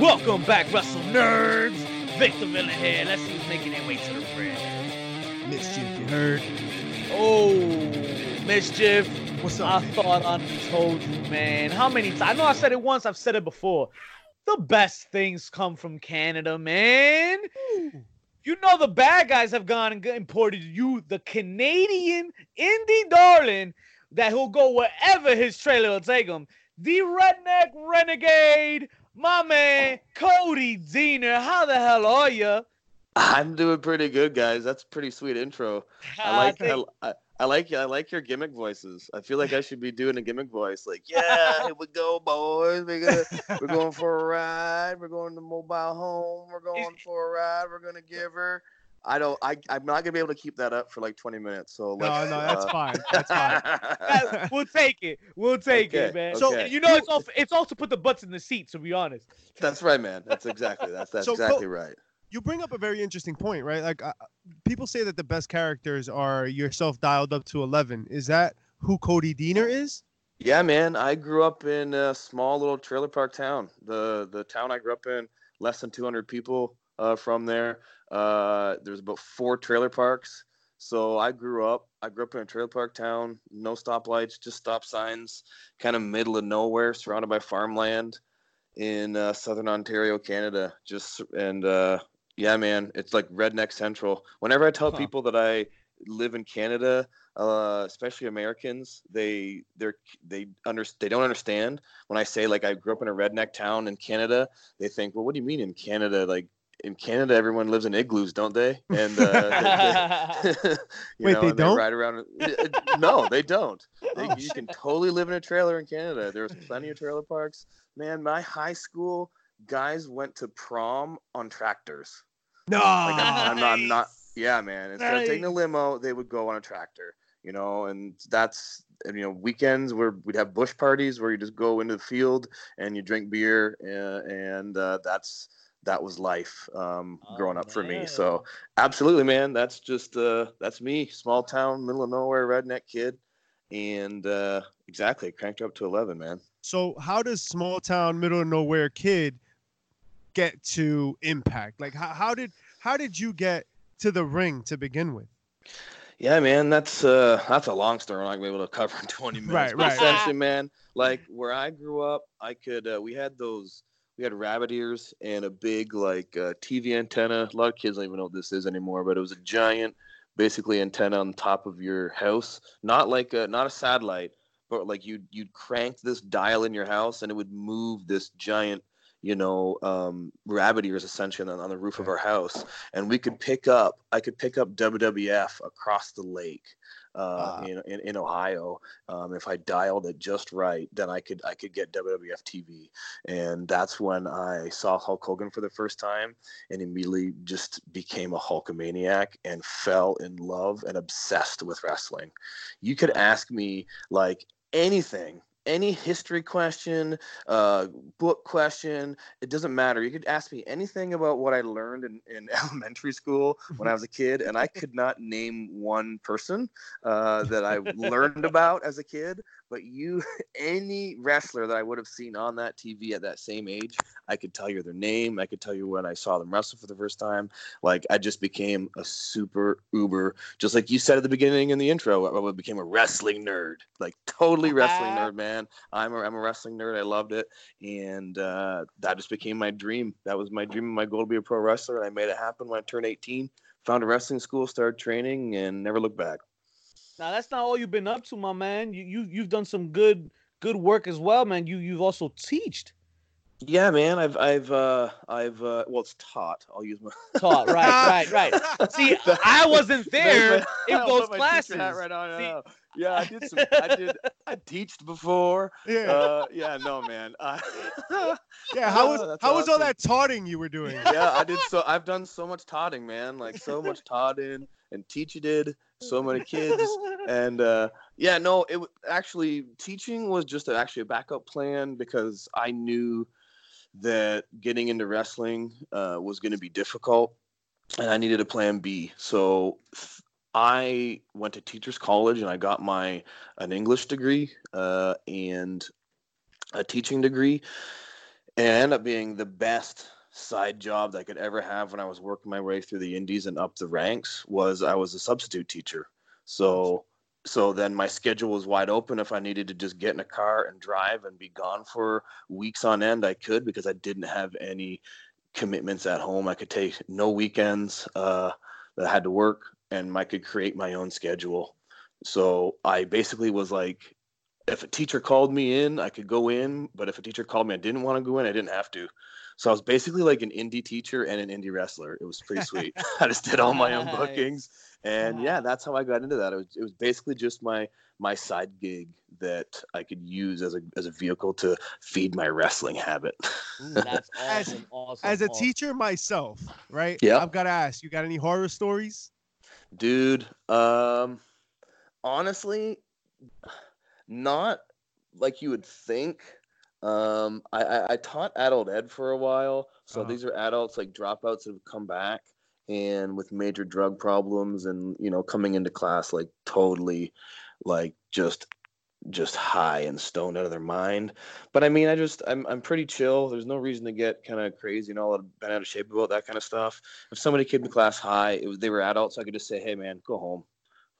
Welcome back, Wrestle Nerds. Victor Villa here. Let's see who's making their way to the ring. Mischief, you heard? Oh, mischief. What's I up? man? thought I told you, man. How many times? I know I said it once. I've said it before. The best things come from Canada, man. You know the bad guys have gone and imported you, the Canadian indie darling, that he'll go wherever his trailer will take him. The redneck renegade, my man Cody Deaner. How the hell are you? I'm doing pretty good, guys. That's a pretty sweet intro. I like I, I, I like I like your gimmick voices. I feel like I should be doing a gimmick voice. Like, yeah, here we go, boys. We're gonna we're going for a ride. We're going to mobile home. We're going for a ride. We're gonna give her. I don't. I I'm not gonna be able to keep that up for like 20 minutes. So No, no, that's uh, fine. That's fine. We'll take it. We'll take it, man. Okay. So, you know, it's also it's also put the butts in the seat. To be honest. That's right, man. That's exactly that's that's So, exactly right. You bring up a very interesting point, right? Like, uh, people say that the best characters are yourself dialed up to 11. Is that who Cody Deaner is? Yeah, man. I grew up in a small little trailer park town. The the town I grew up in, less than 200 people uh, from there. Uh, there's about four trailer parks. So I grew up. I grew up in a trailer park town. No stoplights, just stop signs. Kind of middle of nowhere, surrounded by farmland in uh, southern Ontario, Canada. Just and uh, yeah, man, it's like redneck central. Whenever I tell Huh. people that I live in Canada, uh, especially Americans, they they're they under they don't understand when I say like I grew up in a redneck town in Canada. They think, well, what do you mean in Canada? Like in Canada, everyone lives in igloos, don't they? And uh, they- they- Wait, know, they and don't? ride around. no, they don't. They, Oh, you can totally live in a trailer in Canada. There's plenty of trailer parks. Man, my high school guys went to prom on tractors. No. Like I'm, I'm not, I'm not. Yeah, man. Instead of taking a limo, they would go on a tractor. You know, and that's and, you know weekends where we'd have bush parties where you just go into the field and you drink beer uh, and uh, that's that was life um, Oh, growing up for me. So absolutely, man. That's just uh, that's me, small town, middle of nowhere, redneck kid, and uh, exactly cranked up to eleven, man. So, how does small town, middle of nowhere kid get to Impact? Like, how, how did how did you get to the ring to begin with? Yeah, man, that's uh that's a long story. I'm not gonna be able to cover in 20 minutes. Right, right. Essentially, man, like where I grew up, I could uh, we had those we had rabbit ears and a big like uh, TV antenna. A lot of kids don't even know what this is anymore, but it was a giant, basically antenna on top of your house. Not like a not a satellite, but like you you'd crank this dial in your house and it would move this giant you know, um, rabbit ears essentially on, on the roof of our house, and we could pick up. I could pick up WWF across the lake, uh, Ah. in, in in Ohio. Um, if I dialed it just right, then I could I could get WWF TV, and that's when I saw Hulk Hogan for the first time, and immediately just became a Hulkamaniac and fell in love and obsessed with wrestling. You could ask me like anything any history question, uh, book question, it doesn't matter. You could ask me anything about what I learned in, in elementary school when I was a kid, and I could not name one person uh, that I learned about as a kid. But you, any wrestler that I would have seen on that TV at that same age, I could tell you their name. I could tell you when I saw them wrestle for the first time. Like I just became a super uber, just like you said at the beginning in the intro. I became a wrestling nerd, like totally wrestling nerd, man. I'm a, I'm a wrestling nerd. I loved it, and uh, that just became my dream. That was my dream and my goal to be a pro wrestler, and I made it happen when I turned 18. Found a wrestling school, started training, and never looked back. Now that's not all you've been up to, my man. You you you've done some good good work as well, man. You you've also teached. Yeah, man. I've I've uh, I've uh, well, it's taught. I'll use my Taught, right, right, right. See, I wasn't there in I'll those put my teacher hat classes. Right on, I See- Yeah, I did some. I did. I teached before. Yeah. Uh, yeah, no, man. I, yeah. How was that's how was all that totting you were doing? yeah, I did so. I've done so much totting, man. Like so much totting and teacher did so many kids, and uh, yeah, no, it actually teaching was just actually a backup plan because I knew that getting into wrestling uh, was going to be difficult, and I needed a plan B. So I went to teachers college and I got my an English degree uh, and a teaching degree, and it ended up being the best side job that I could ever have when I was working my way through the indies and up the ranks was I was a substitute teacher. So so then my schedule was wide open if I needed to just get in a car and drive and be gone for weeks on end I could because I didn't have any commitments at home. I could take no weekends uh, that I had to work and I could create my own schedule. So I basically was like if a teacher called me in, I could go in, but if a teacher called me I didn't want to go in, I didn't have to. So I was basically like an indie teacher and an indie wrestler. It was pretty sweet. I just did all my own bookings, and yeah, that's how I got into that. It was it was basically just my my side gig that I could use as a as a vehicle to feed my wrestling habit. Ooh, that's awesome, As- awesome. As a awesome. teacher myself, right? Yeah. I've got to ask, you got any horror stories? Dude, um honestly not like you would think. Um I, I, I taught adult ed for a while. So Uh-huh. these are adults like dropouts that have come back and with major drug problems and you know coming into class like totally like just just high and stoned out of their mind. But I mean I just I'm I'm pretty chill. There's no reason to get kind of crazy and all bent out of shape about that kind of stuff if somebody came to class high, it was they were adults. I could just say, "Hey, man, go home,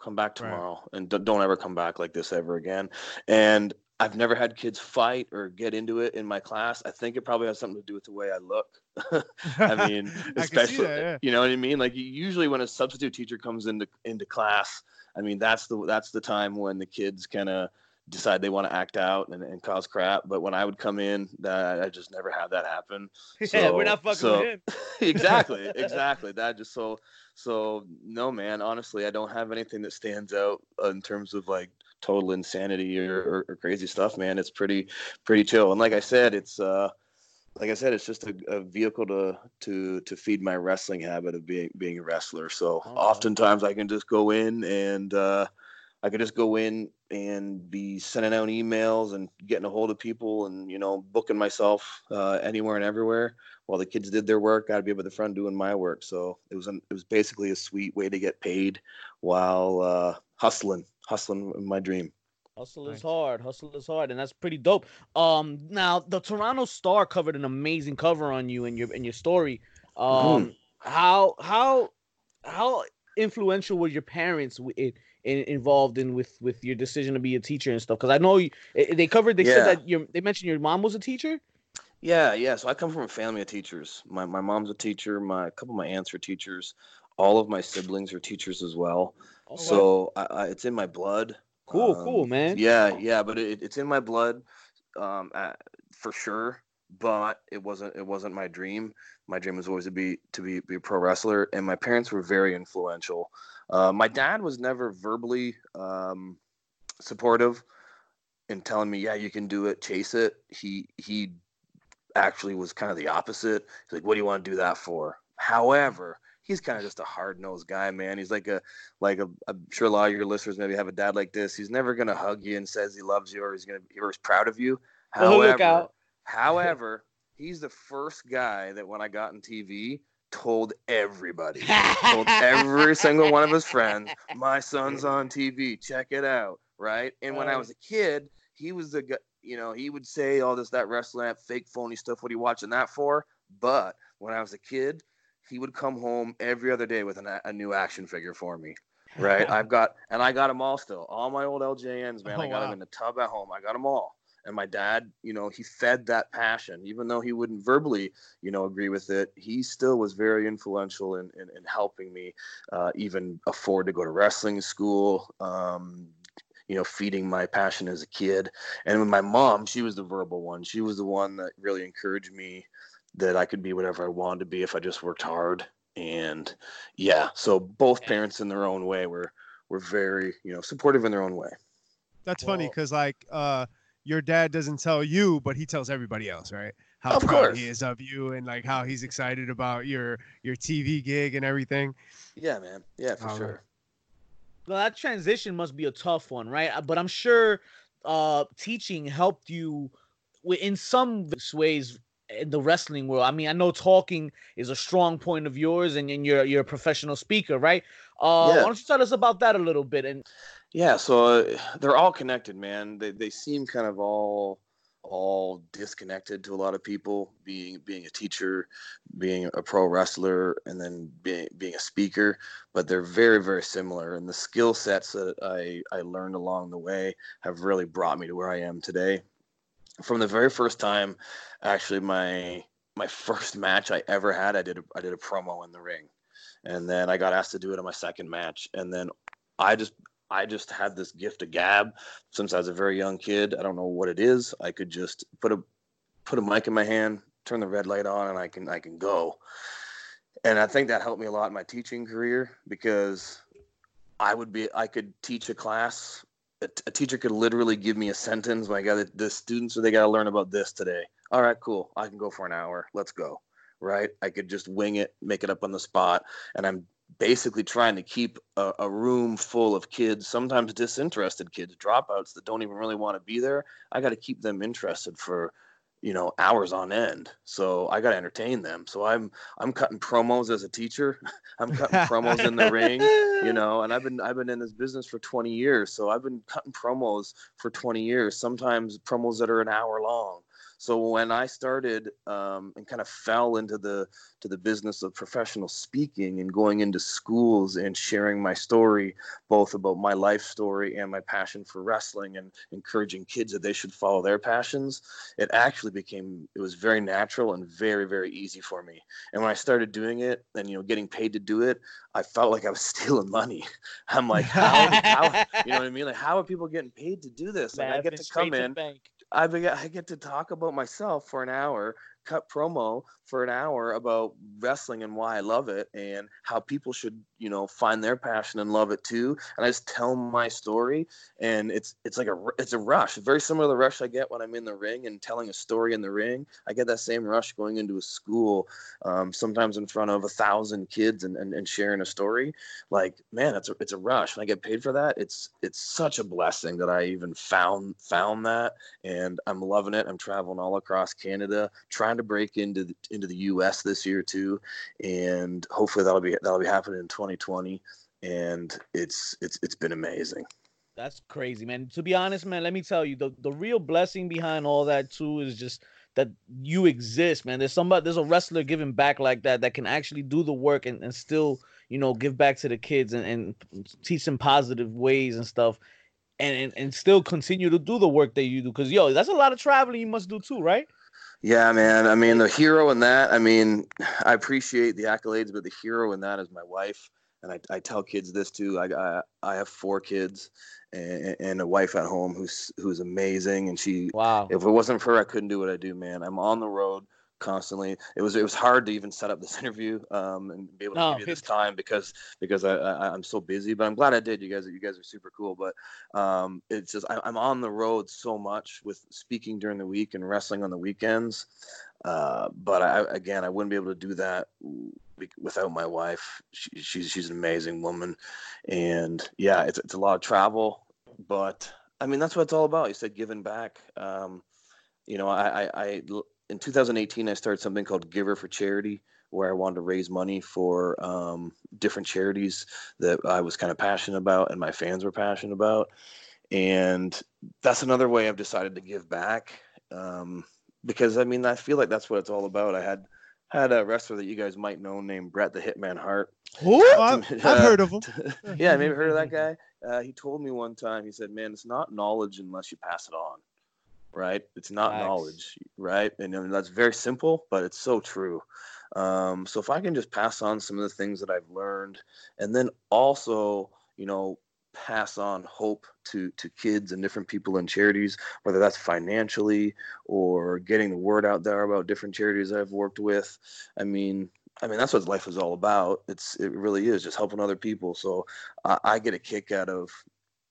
come back Right. tomorrow, and don't, don't ever come back like this ever again." And I've never had kids fight or get into it in my class. I think it probably has something to do with the way I look. I mean, I especially that, yeah. you know what I mean. Like usually when a substitute teacher comes into into class, I mean that's the that's the time when the kids kind of decide they want to act out and, and cause crap. But when I would come in, that I just never had that happen yeah, we're not fucking so- with him. exactly exactly that just so so no man honestly i don't have anything that stands out uh, in terms of like total insanity or, or, or crazy stuff man it's pretty pretty chill and like i said it's uh like i said it's just a, a vehicle to to to feed my wrestling habit of being being a wrestler so Okay. oftentimes i can just go in and uh I could just go in and be sending out emails and getting a hold of people and you know booking myself uh, anywhere and everywhere while the kids did their work. I'd be up at the front doing my work. So it was an, it was basically a sweet way to get paid while uh, hustling, hustling my dream. Hustle Nice. is hard. Hustle is hard, and that's pretty dope. Um, now the Toronto Star covered an amazing cover on you and your and your story. Um, how how how influential were your parents wi- in, in, involved in with with your decision to be a teacher and stuff? Because I know you, they covered. They Yeah. said that your they mentioned your mom was a teacher. Yeah, yeah. So I come from a family of teachers. My my mom's a teacher. My a couple of my aunts are teachers. All of my siblings are teachers as well. Oh, wow. so I, I, it's in my blood. cool, Um, cool, man. Yeah, yeah, but it, it's in my blood, um, uh, for sure. But it wasn't. It wasn't my dream. My dream was always to be to be, be a pro wrestler, and my parents were very influential. Uh, my dad was never verbally um, supportive in telling me, "Yeah, you can do it, chase it." He he actually was kind of the opposite. He's like, "What do you want to do that for?" However, he's kind of just a hard nosed guy, man. He's like a like a, I'm sure a lot of your listeners maybe have a dad like this. He's never gonna hug you and says he loves you or he's gonna or he's proud of you. However, however, he's the first guy that when I got in TV told everybody, told every single one of his friends, my son's on TV, check it out, right? And when I was a kid, he was the guy, you know, he would say all this that wrestling, that fake phony stuff. What are you watching that for? But when I was a kid, he would come home every other day with an, a- a new action figure for me. Right, I've got, and I got them all still. All my old LJNs, man. Oh, I got them wow. in the tub at home. I got them all. And my dad, you know, he fed that passion, even though he wouldn't verbally, you know, agree with it. He still was very influential in in, in helping me uh, even afford to go to wrestling school. Um, you know, feeding my passion as a kid. And with my mom, she was the verbal one. She was the one that really encouraged me that I could be whatever I wanted to be if I just worked hard. And yeah, so both Yeah. parents in their own way were were very, you know, supportive in their own way. That's funny because like uh your dad doesn't tell you, but he tells everybody else, right? How Of proud course. he is of you and like how he's excited about your your TV gig and everything. Yeah, man. Yeah, for All right. sure. Well, that transition must be a tough one, right? Uh, But I'm sure uh, teaching helped you in some ways in the wrestling world? I mean, I know talking is a strong point of yours, and, and you're you're a professional speaker, right? Uh, Yeah. Why don't you tell us about that a little bit? And Yeah, so uh, they're all connected, man. They they seem kind of all all disconnected to a lot of people. Being being a teacher, being a pro wrestler, and then being being a speaker, but they're very very similar. And the skill sets that I I learned along the way have really brought me to where I am today. From the very first time, actually, my my first match I ever had, I did a, I did a promo in the ring, and then I got asked to do it on my second match, and then I just I just had this gift of gab since I was a very young kid. I don't know what it is. I could just put a put a mic in my hand, turn the red light on, and I can I can go. And I think that helped me a lot in my teaching career because I would be I could teach a class. A, teacher could literally give me a sentence. My God, the students are they got to learn about this today. All right, cool. I can go for an hour. Let's go. Right? I could just wing it, make it up on the spot, and I'm basically trying to keep a, a room full of kids, sometimes disinterested kids, dropouts that don't even really want to be there. I got to keep them interested for, you know, hours on end. So I got to entertain them. So I'm I'm cutting promos as a teacher. I'm cutting promos in the ring, you know, and I've been I've been in this business for 20 years. So I've been cutting promos for 20 years. Sometimes promos that are an hour long. So when I started um, and kind of fell into the to the business of professional speaking and going into schools and sharing my story, both about my life story and my passion for wrestling and encouraging kids that they should follow their passions, it actually became it was very natural and very very easy for me. And when I started doing it and you know getting paid to do it, I felt like I was stealing money. I'm like, how, how you know what I mean? Like, how are people getting paid to do this? Like, I get to come in. bank. I I get to talk about myself for an hour, cut promo for an hour about wrestling and why I love it and how people should, you know, find their passion and love it too. And I just tell my story, and it's it's like a it's a rush, very similar to the rush I get when I'm in the ring and telling a story in the ring. I get that same rush going into a school, um, sometimes in front of a thousand kids and, and, and sharing a story. Like, man, it's a it's a rush, and I get paid for that. It's it's such a blessing that I even found found that and I'm loving it. I'm traveling all across Canada, trying to break into the, into the U.S. this year too, and hopefully that'll be that'll be happening in 2020. And it's it's it's been amazing. That's crazy, man. To be honest, man, let me tell you, the, the real blessing behind all that too is just that you exist, man. There's somebody, there's a wrestler giving back like that that can actually do the work and, and still, you know, give back to the kids and, and teach them positive ways and stuff. And, and still continue to do the work that you do. Cause yo, that's a lot of traveling you must do too, right? Yeah, man. I mean, the hero in that. I mean, I appreciate the accolades, but the hero in that is my wife. And I, I tell kids this too. I, I I have four kids and, and a wife at home who's who's amazing, and she Wow. if it wasn't for her, I couldn't do what I do, man. I'm on the road constantly. It was it was hard to even set up this interview um, and be able to give you this time because because I, I I'm so busy. But I'm glad I did. You guys you guys are super cool. But um, it's just I, I'm on the road so much with speaking during the week and wrestling on the weekends. Uh, but I again I wouldn't be able to do that without my wife. She, she's she's an amazing woman, and yeah, it's it's a lot of travel, but I mean that's what it's all about. You said giving back. Um, you know, I, I, I in 2018 I started something called Giver for Charity, where I wanted to raise money for um, different charities that I was kind of passionate about and my fans were passionate about, and that's another way I've decided to give back. Um, because I mean, I feel like that's what it's all about. I had had a wrestler that you guys might know named Brett the Hitman Hart. Who? Oh, I've, I've heard of him. yeah, maybe heard of that guy. Uh, he told me one time. He said, "Man, it's not knowledge unless you pass it on." Right? It's not Facts. knowledge, right? And, mean, that's very simple, but it's so true. Um, so if I can just pass on some of the things that I've learned, and then also, you know, pass on hope to to kids and different people and charities, whether that's financially or getting the word out there about different charities I've worked with. I mean, I mean that's what life is all about. It's it really is just helping other people. So I, I get a kick out of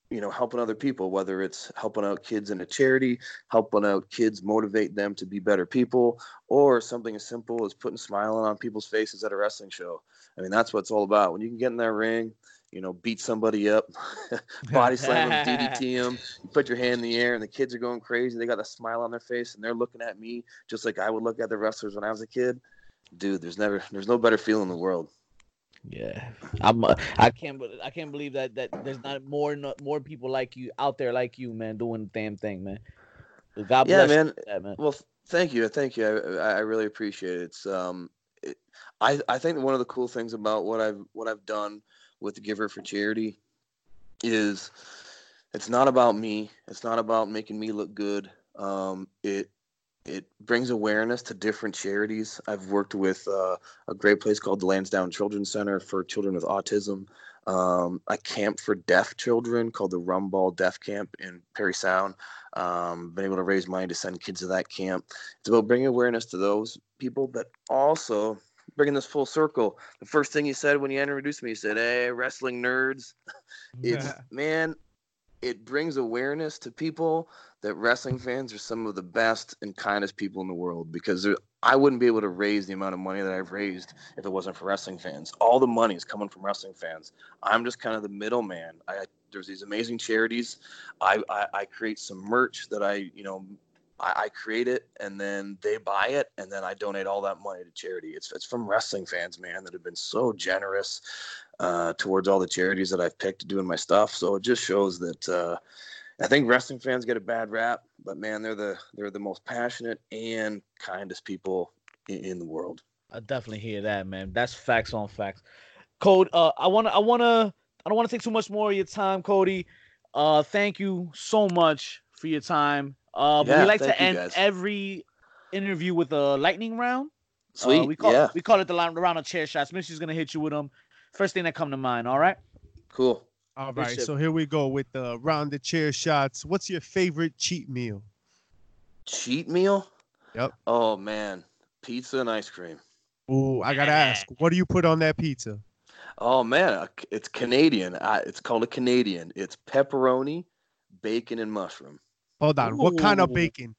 you know helping other people whether it's helping out kids in a charity helping out kids motivate them to be better people or something as simple as putting smiling on people's faces at a wrestling show i mean that's what it's all about when you can get in that ring you know, beat somebody up, body slam them, DDT them. You put your hand in the air, and the kids are going crazy. They got a smile on their face, and they're looking at me just like I would look at the wrestlers when I was a kid. Dude, there's never, there's no better feeling in the world. Yeah, I'm. Uh, I can't. I can't believe that that there's not more more people like you out there like you, man, doing the damn thing, man. God Yeah, bless you man. that, man. Well, thank you, thank you. I, I really appreciate it. It's um, it, I I think one of the cool things about what I've what I've done with Giver for Charity is it's not about me. It's not about making me look good. Um, it it brings awareness to different charities. I've worked with uh, a great place called the Lansdowne Children's Center for children with autism. Um, a camp for deaf children called the Rumball Deaf Camp in Parry Sound. Um, been able to raise money to send kids to that camp. It's about bringing awareness to those people, but also bringing this full circle. The first thing you said when you introduced me, you said, "Hey, wrestling nerds." It's man, it brings awareness to people that wrestling fans are some of the best and kindest people in the world because I wouldn't be able to raise the amount of money that I've raised if it wasn't for wrestling fans. All the money is coming from wrestling fans. I'm just kind of the middleman. I there's these amazing charities. I, I, I create some merch that I you know I, I create it and then they buy it and then I donate all that money to charity. It's it's from wrestling fans, man, that have been so generous uh, towards all the charities that I've picked doing my stuff. So it just shows that uh, I think wrestling fans get a bad rap, but man, they're the they're the most passionate and kindest people in, in the world. I definitely hear that, man. That's facts on facts. Code, uh, I wanna, I wanna, I don't wanna take too much more of your time, Cody. Uh, thank you so much for your time. Uh, Yeah, we like to end guys. every interview with a lightning round. Uh, Sweet, we call yeah, we call it the round of chair shots. Mitch's gonna hit you with them. First thing that come to mind. All right. cool. All right. Good so here we go with the round of chair shots. What's your favorite cheat meal? Cheat meal? Yep. Oh man, pizza and ice cream. Ooh, I gotta ask, what do you put on that pizza? Oh man, uh, it's Canadian. I, it's called a Canadian. It's pepperoni, bacon, and mushroom. Hold on, what kind of bacon?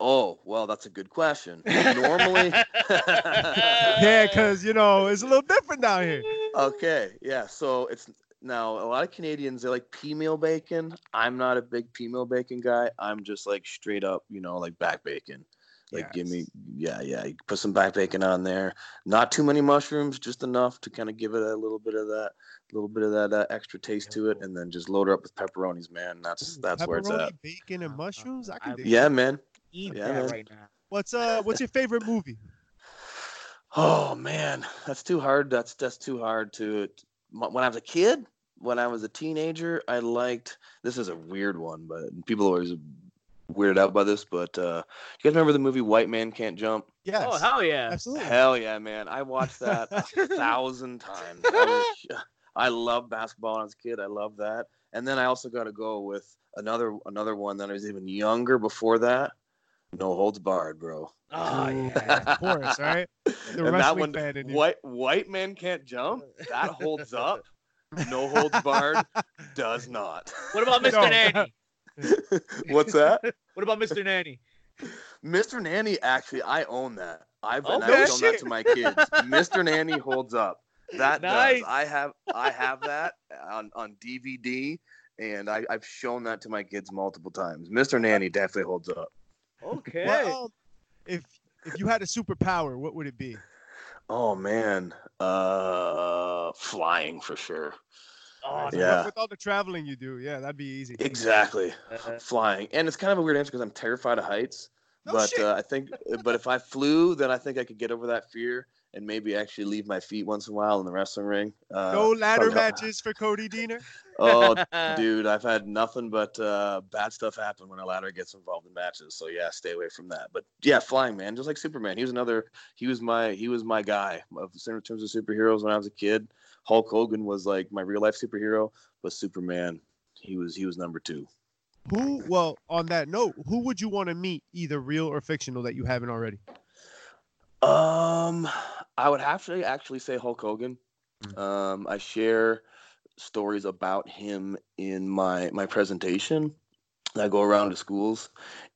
Oh well, that's a good question. Normally, Yeah, because you know it's a little different down here. Okay, yeah. So it's now a lot of Canadians they like pea meal bacon. I'm not a big pea meal bacon guy. I'm just like straight up, you know, like back bacon. Like give me, yeah, yeah. You put some back bacon on there. Not too many mushrooms, just enough to kind of give it a little bit of that, a little bit of that uh, extra taste to it, and then just load her up with pepperonis, man. That's Ooh, that's where it's at. bacon, and mushrooms. I can I- dig Yeah, that. man. Eat Yeah, that man. right now. What's uh, what's your favorite movie? Oh man, that's too hard. That's that's too hard to. When I was a kid, when I was a teenager, I liked. This is a weird one, but people always weirded out by this. But uh, you guys remember the movie White Man Can't Jump? Yes, Oh hell yeah! absolutely. Hell yeah, man! I watched that a thousand times. I, was, I love basketball when I was a kid. I love that. And then I also got to go with another another one that I was even younger before that. No holds barred, bro. Oh, oh yeah. of course, right? The and that one, fan white white men can't jump. That holds up. No holds barred does not. What about Mr. No. Nanny? What's that? What about Mr. Nanny? Mr. Nanny, actually, I own that. I've been Okay. Shown that to my kids. Mr. Nanny holds up. That Nice. does. I have I have that on, on DVD, and I, I've shown that to my kids multiple times. Mr. Nanny definitely holds up. Okay. Well, if if you had a superpower, what would it be? Oh man, uh, flying for sure. oh, So yeah. With all the traveling you do, yeah, that'd be easy. Exactly, Uh, flying, and it's kind of a weird answer because I'm terrified of heights. No but shit. uh, I think, but if I flew, then I think I could get over that fear and maybe actually leave my feet once in a while in the wrestling ring. Uh, no ladder matches for Cody Deaner. Oh, dude, I've had nothing but uh, bad stuff happen when a ladder gets involved in matches. So yeah, stay away from that. But yeah, flying man, just like Superman. He was another. He was my. He was my guy. Of in terms of superheroes, when I was a kid, Hulk Hogan was like my real life superhero. But Superman, he was he was number two. Who? Well, on that note, who would you want to meet, either real or fictional, that you haven't already? Um, I would have to actually say Hulk Hogan. Mm. Um, I share stories about him in my my presentation. I go around to schools,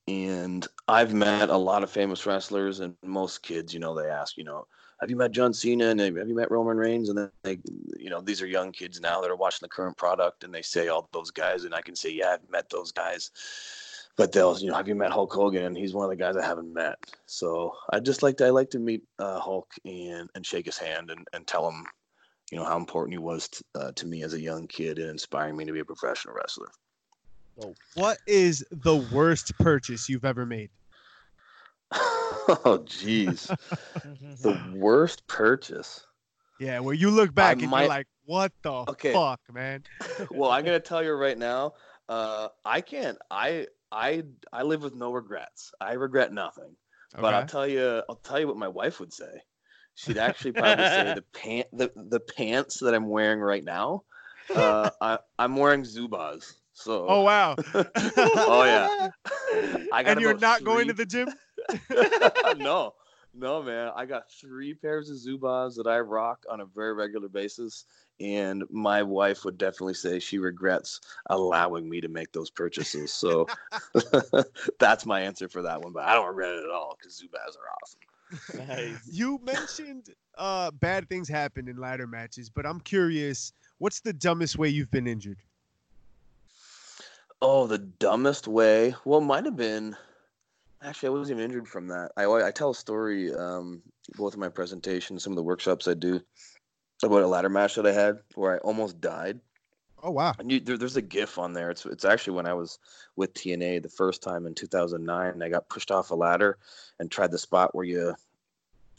and I've met a lot of famous wrestlers, and most kids, you know, they ask, you know, have you met John Cena and have you met Roman Reigns? And then they, you know, these are young kids now that are watching the current product and they say all those guys, and I can say, yeah, I've met those guys. But they'll, you know, have you met Hulk Hogan? And he's one of the guys I haven't met. So I just like to, I like to meet uh, Hulk and and shake his hand and, and tell him, you know, how important he was to, uh, to me as a young kid and inspiring me to be a professional wrestler. What is the worst purchase you've ever made? oh, jeez. the worst purchase. Yeah, where you look back and might- you're like, what the Okay. fuck, man? well, I'm gonna tell you right now. Uh, I can't. I I I live with no regrets. I regret nothing. But I'll tell you. I'll tell you what my wife would say. She'd actually probably say the pant the, the pants that I'm wearing right now. Uh, I I'm wearing Zubaz. So. Oh wow. oh yeah. I got and you're not going to the gym? no, no, man. I got three pairs of Zubaz that I rock on a very regular basis, and my wife would definitely say she regrets allowing me to make those purchases. So that's my answer for that one. But I don't regret it at all because Zubaz are awesome. nice. You mentioned uh bad things happen in ladder matches, but I'm curious, what's the dumbest way you've been injured? Oh, the dumbest way. Well, might have been. Actually, I wasn't even injured from that. I I tell a story, um, both in my presentation, some of the workshops I do, about a ladder match that I had where I almost died. Oh wow. And you, there, there's a GIF on there. It's it's actually when I was with TNA the first time in 2009. I got pushed off a ladder and tried the spot where you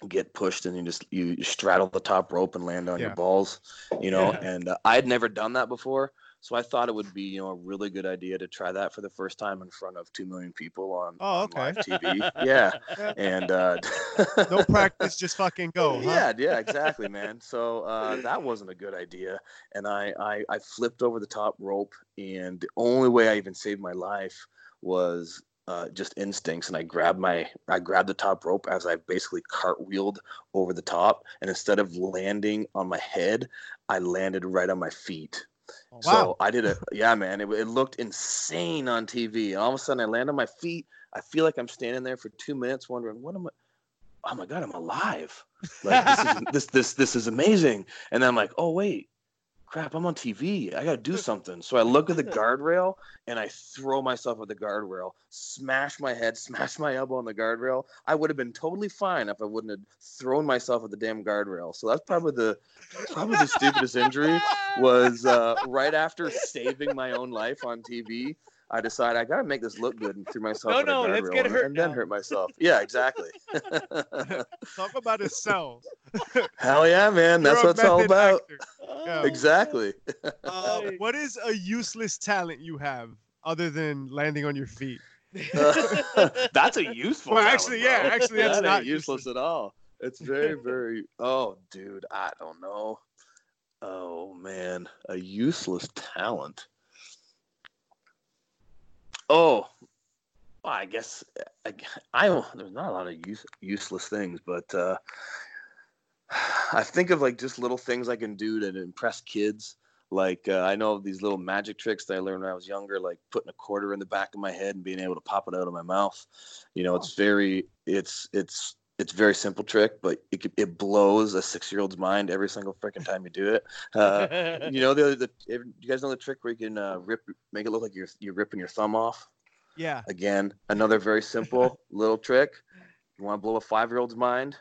get pushed and you just you straddle the top rope and land on Yeah. your balls, you know. Yeah. And uh, I had never done that before, so I thought it would be you know a really good idea to try that for the first time in front of two million people on, Oh, on live TV. yeah, and uh, No practice, just fucking go. Huh? yeah, yeah, exactly, man. So uh, that wasn't a good idea, and I, I I flipped over the top rope, and the only way I even saved my life was uh, just instincts, and I grabbed my I grabbed the top rope as I basically cartwheeled over the top, and instead of landing on my head, I landed right on my feet. Oh, wow. So I did it. Yeah, man. It, it looked insane on TV. And all of a sudden, I land on my feet. I feel like I'm standing there for two minutes, wondering, what am I? Oh my god, I'm alive! Like this is this this this is amazing. And then I'm like, oh wait, crap, I'm on TV. I gotta do something. So I look at the guardrail and I throw myself at the guardrail, smash my head, smash my elbow on the guardrail. I would have been totally fine if I wouldn't have thrown myself at the damn guardrail. So that's probably the probably the stupidest injury was uh, right after saving my own life on TV. I decide I gotta make this look good and threw myself No, at no, let's guardrail and, and then hurt myself. Yeah, exactly. Talk about a sell. Hell yeah, man! That's You're a what it's all about. Actor. Oh. Exactly. Uh, what is a useless talent you have other than landing on your feet? that's a useful. Well, talent, actually, yeah, actually, that's That not ain't useless at all. It's very, very. Oh, dude, I don't know. Oh man, a useless talent. Oh, well, I guess I, I don't. There's not a lot of use, useless things, but uh, I think of like just little things I can do to impress kids. Like uh, I know these little magic tricks that I learned when I was younger, like putting a quarter in the back of my head and being able to pop it out of my mouth. You know, it's very, it's it's it's very simple trick, but it it blows a six year old's mind every single freaking time you do it. Uh, you know the, the you guys know the trick where you can uh, rip make it look like you're you're ripping your thumb off. Yeah. Again, another very simple little trick. You want to blow a five year old's mind?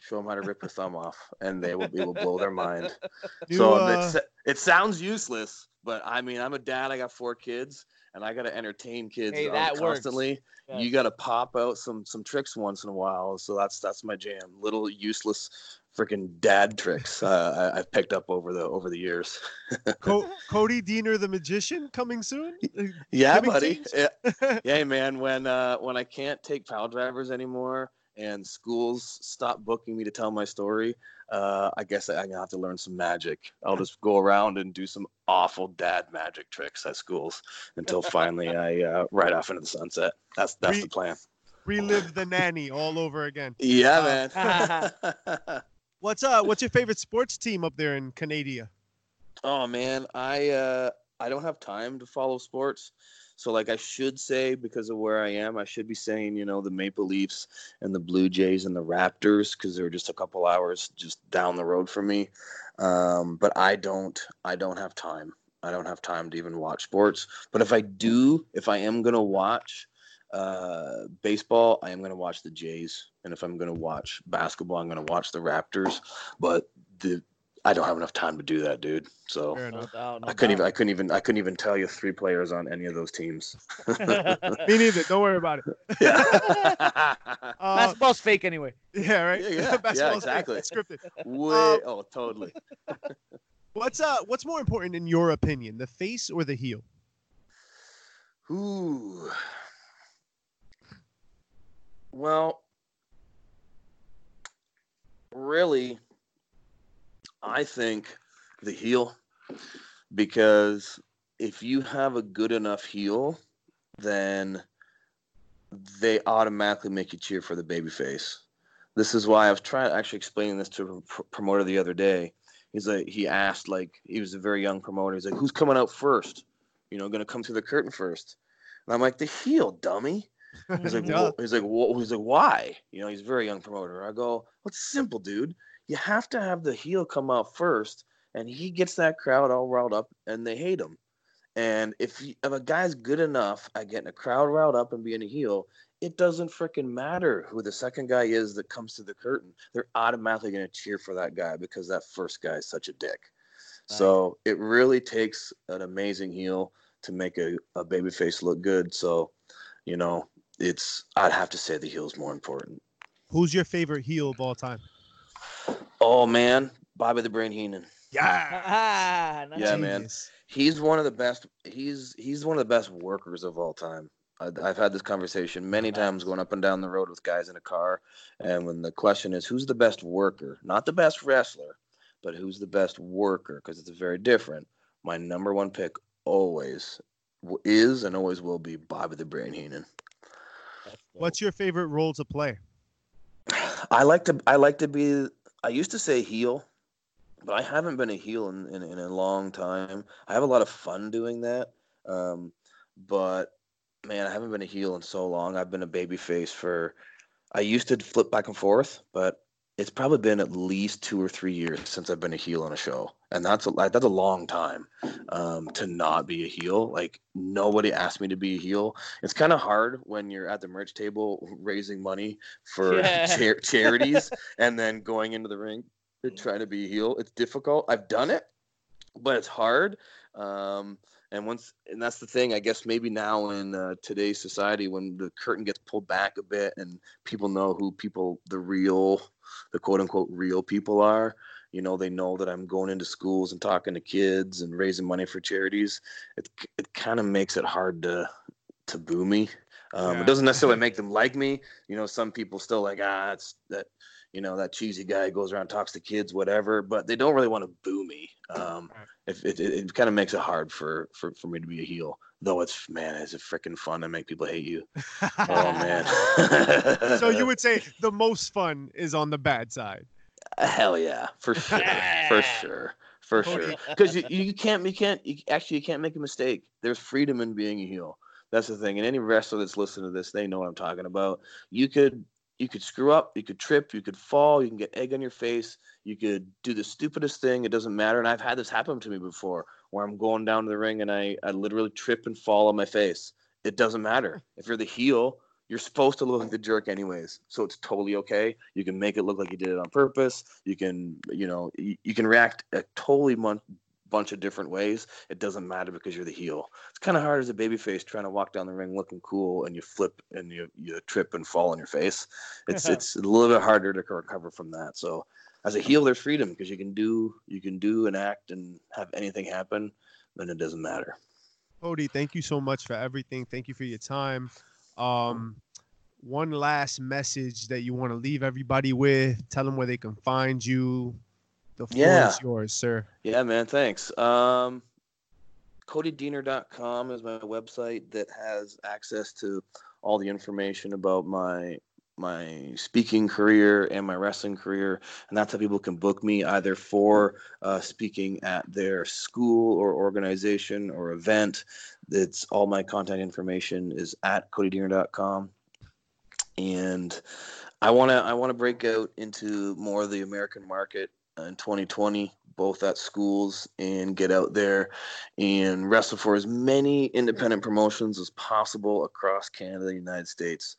Show them how to rip your thumb off, and they will it will blow their mind. You, so uh, it's, it sounds useless, but I mean, I'm a dad. I got four kids, and I got to entertain kids Hey, uh, that constantly. Yes. You got to pop out some some tricks once in a while. So that's that's my jam. Little useless freaking dad tricks uh, I, I've picked up over the over the years. Co- Cody Deaner, the magician, coming soon. Yeah, Giving buddy. scenes? Yeah, yeah, man. When uh, when I can't take pile drivers anymore and schools stop booking me to tell my story, uh, I guess I'm gonna have to learn some magic. I'll just go around and do some awful dad magic tricks at schools until finally I uh, ride off into the sunset. That's that's Re- the plan. Relive the nanny all over again. Yeah, Uh, man. What's uh What's your favorite sports team up there in Canada? Oh man, I uh I don't have time to follow sports. So like I should say because of where I am, I should be saying you know the Maple Leafs and the Blue Jays and the Raptors because they're just a couple hours just down the road from me. Um, but I don't I don't have time. I don't have time to even watch sports. But if I do, if I am gonna watch uh, baseball, I am gonna watch the Jays, and if I'm gonna watch basketball, I'm gonna watch the Raptors. But the I don't have enough time to do that, dude. So Fair No enough. doubt. No I couldn't even I couldn't even I couldn't even tell you three players on any of those teams. Me neither. Don't worry about it. yeah. Uh, Basketball's fake anyway. yeah, right. Yeah, yeah, yeah, Basketball's fake. exactly. It's scripted. Way, oh, totally. What's uh What's more important in your opinion, the face or the heel? Ooh. Well, really, I think the heel, because if you have a good enough heel, then they automatically make you cheer for the baby face. This is why I was trying actually explaining this to a promoter the other day. He's like, he asked, like, he was a very young promoter. He's like, who's coming out first? You know, going to come through the curtain first. And I'm like, the heel, dummy. He's like, he's like, he's like, why? You know, he's a very young promoter. I go, well, it's simple, dude. You have to have the heel come out first, and he gets that crowd all riled up, and they hate him. And if he, if a guy's good enough at getting a crowd riled up and being a heel, it doesn't freaking matter who the second guy is that comes to the curtain. They're automatically going to cheer for that guy because that first guy is such a dick. So it really takes an amazing heel to make a, a baby face look good. So, you know, it's I'd have to say the heel's more important. Who's your favorite heel of all time? Oh man, Bobby the Brain Heenan. Yeah. Ah, nice. Yeah, man. He's one of the best. He's he's one of the best workers of all time. I- I've had this conversation many times going up and down the road with guys in a car, and when the question is who's the best worker, not the best wrestler, but who's the best worker, because it's very different. My number one pick always is and always will be Bobby the Brain Heenan. What's your favorite role to play? I like to I like to be I used to say heel, but I haven't been a heel in, in, in a long time. I have a lot of fun doing that. Um, but man, I haven't been a heel in so long. I've been a baby face for I used to flip back and forth, but it's probably been at least two or three years since I've been a heel on a show, and that's a like, that's a long time um, to not be a heel. Like nobody asked me to be a heel. It's kind of hard when you're at the merch table raising money for Yeah. char- charities and then going into the ring to try to be a heel. It's difficult. I've done it, but it's hard. Um, and once, and that's the thing. I guess maybe now in uh, today's society, when the curtain gets pulled back a bit and people know who people, the real, the quote unquote real people are. You know, they know that I'm going into schools and talking to kids and raising money for charities. It it kind of makes it hard to to boo me. Um, Yeah. It doesn't necessarily make them like me. You know, some people still like ah, it's that you know that cheesy guy goes around talks to kids, whatever. But they don't really want to boo me. Um, if it, it, it kind of makes it hard for, for for me to be a heel. Though it's man, is it freaking fun to make people hate you? Oh man. so you would say the most fun is on the bad side. Uh, hell yeah, for sure, for sure, for Oh, sure. Because you, you can't, you can't, you, actually, you can't make a mistake. There's freedom in being a heel. That's the thing. And any wrestler that's listening to this, they know what I'm talking about. You could, you could screw up, you could trip, you could fall, you can get egg on your face, you could do the stupidest thing. It doesn't matter. And I've had this happen to me before, where I'm going down to the ring and I, I literally trip and fall on my face. It doesn't matter. If you're the heel, you're supposed to look like the jerk anyways so it's totally okay. You can make it look like you did it on purpose. You can you know you, you can react a totally mon- bunch of different ways. It doesn't matter because you're the heel. It's kind of hard as a baby face trying to walk down the ring looking cool and you flip and you, you trip and fall on your face. It's it's a little bit harder to recover from that. So as a heel there's freedom because you can do you can do and act and have anything happen then it doesn't matter. Cody, thank you so much for everything. Thank you for your time. Um, one last message that you want to leave everybody with. Tell them where they can find you. The floor Yeah. is yours, sir. Yeah, man. Thanks. Um, CodyDeaner.com is my website that has access to all the information about my my speaking career and my wrestling career, and that's how people can book me either for uh, speaking at their school or organization or event. It's all my contact information is at codydeaner.com, and I want to I want to break out into more of the American market in 2020 both at schools and get out there and wrestle for as many independent promotions as possible across Canada, the United States.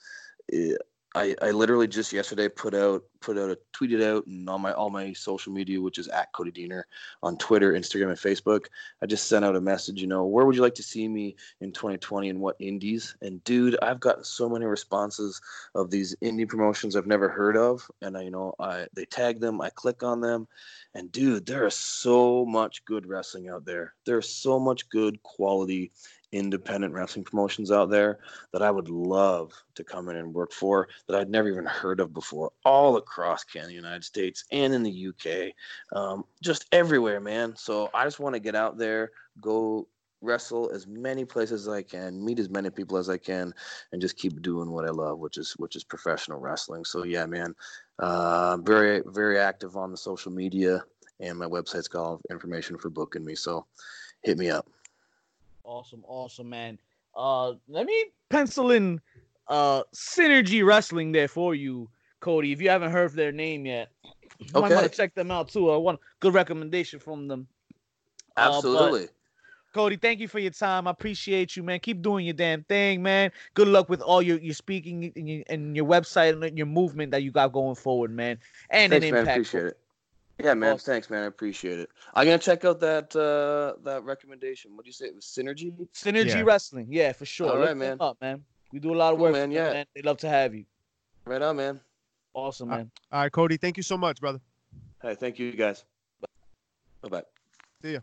I, I literally just yesterday put out put out a tweeted out and on my all my social media, which is at Cody Deaner on Twitter, Instagram, and Facebook. I just sent out a message, you know, where would you like to see me in 2020 and what indies? And dude, I've gotten so many responses of these indie promotions I've never heard of, and I you know I they tag them, I click on them, and dude, there is so much good wrestling out there. There's so much good quality independent wrestling promotions out there that I would love to come in and work for that I'd never even heard of before, all across Canada, United States, and in the UK, um, just everywhere, man. So I just want to get out there, go wrestle as many places as I can, meet as many people as I can, and just keep doing what I love, which is which is professional wrestling. So yeah, man, uh, very very active on the social media, and my website's got all information for booking me. So hit me up. Awesome, awesome, man. Uh, let me pencil in uh Synergy Wrestling there for you, Cody. If you haven't heard their name yet, you okay. might want to check them out too. I want good recommendation from them. Absolutely. Uh, Cody, thank you for your time. I appreciate you, man. Keep doing your damn thing, man. Good luck with all your, your speaking and your, and your website and your movement that you got going forward, man. And Thanks, an man. impact. Appreciate it. Yeah, man. Awesome. Thanks, man. I appreciate it. I'm gonna check out that uh that recommendation. What do you say? It was Synergy. Synergy yeah. Wrestling. Yeah, for sure. All right, man. Up, man. We do a lot of cool, work, man. Yeah, man. They love to have you. Right on, man. Awesome, man. All right, Cody. Thank you so much, brother. Hey, thank you, guys. Bye bye. See ya.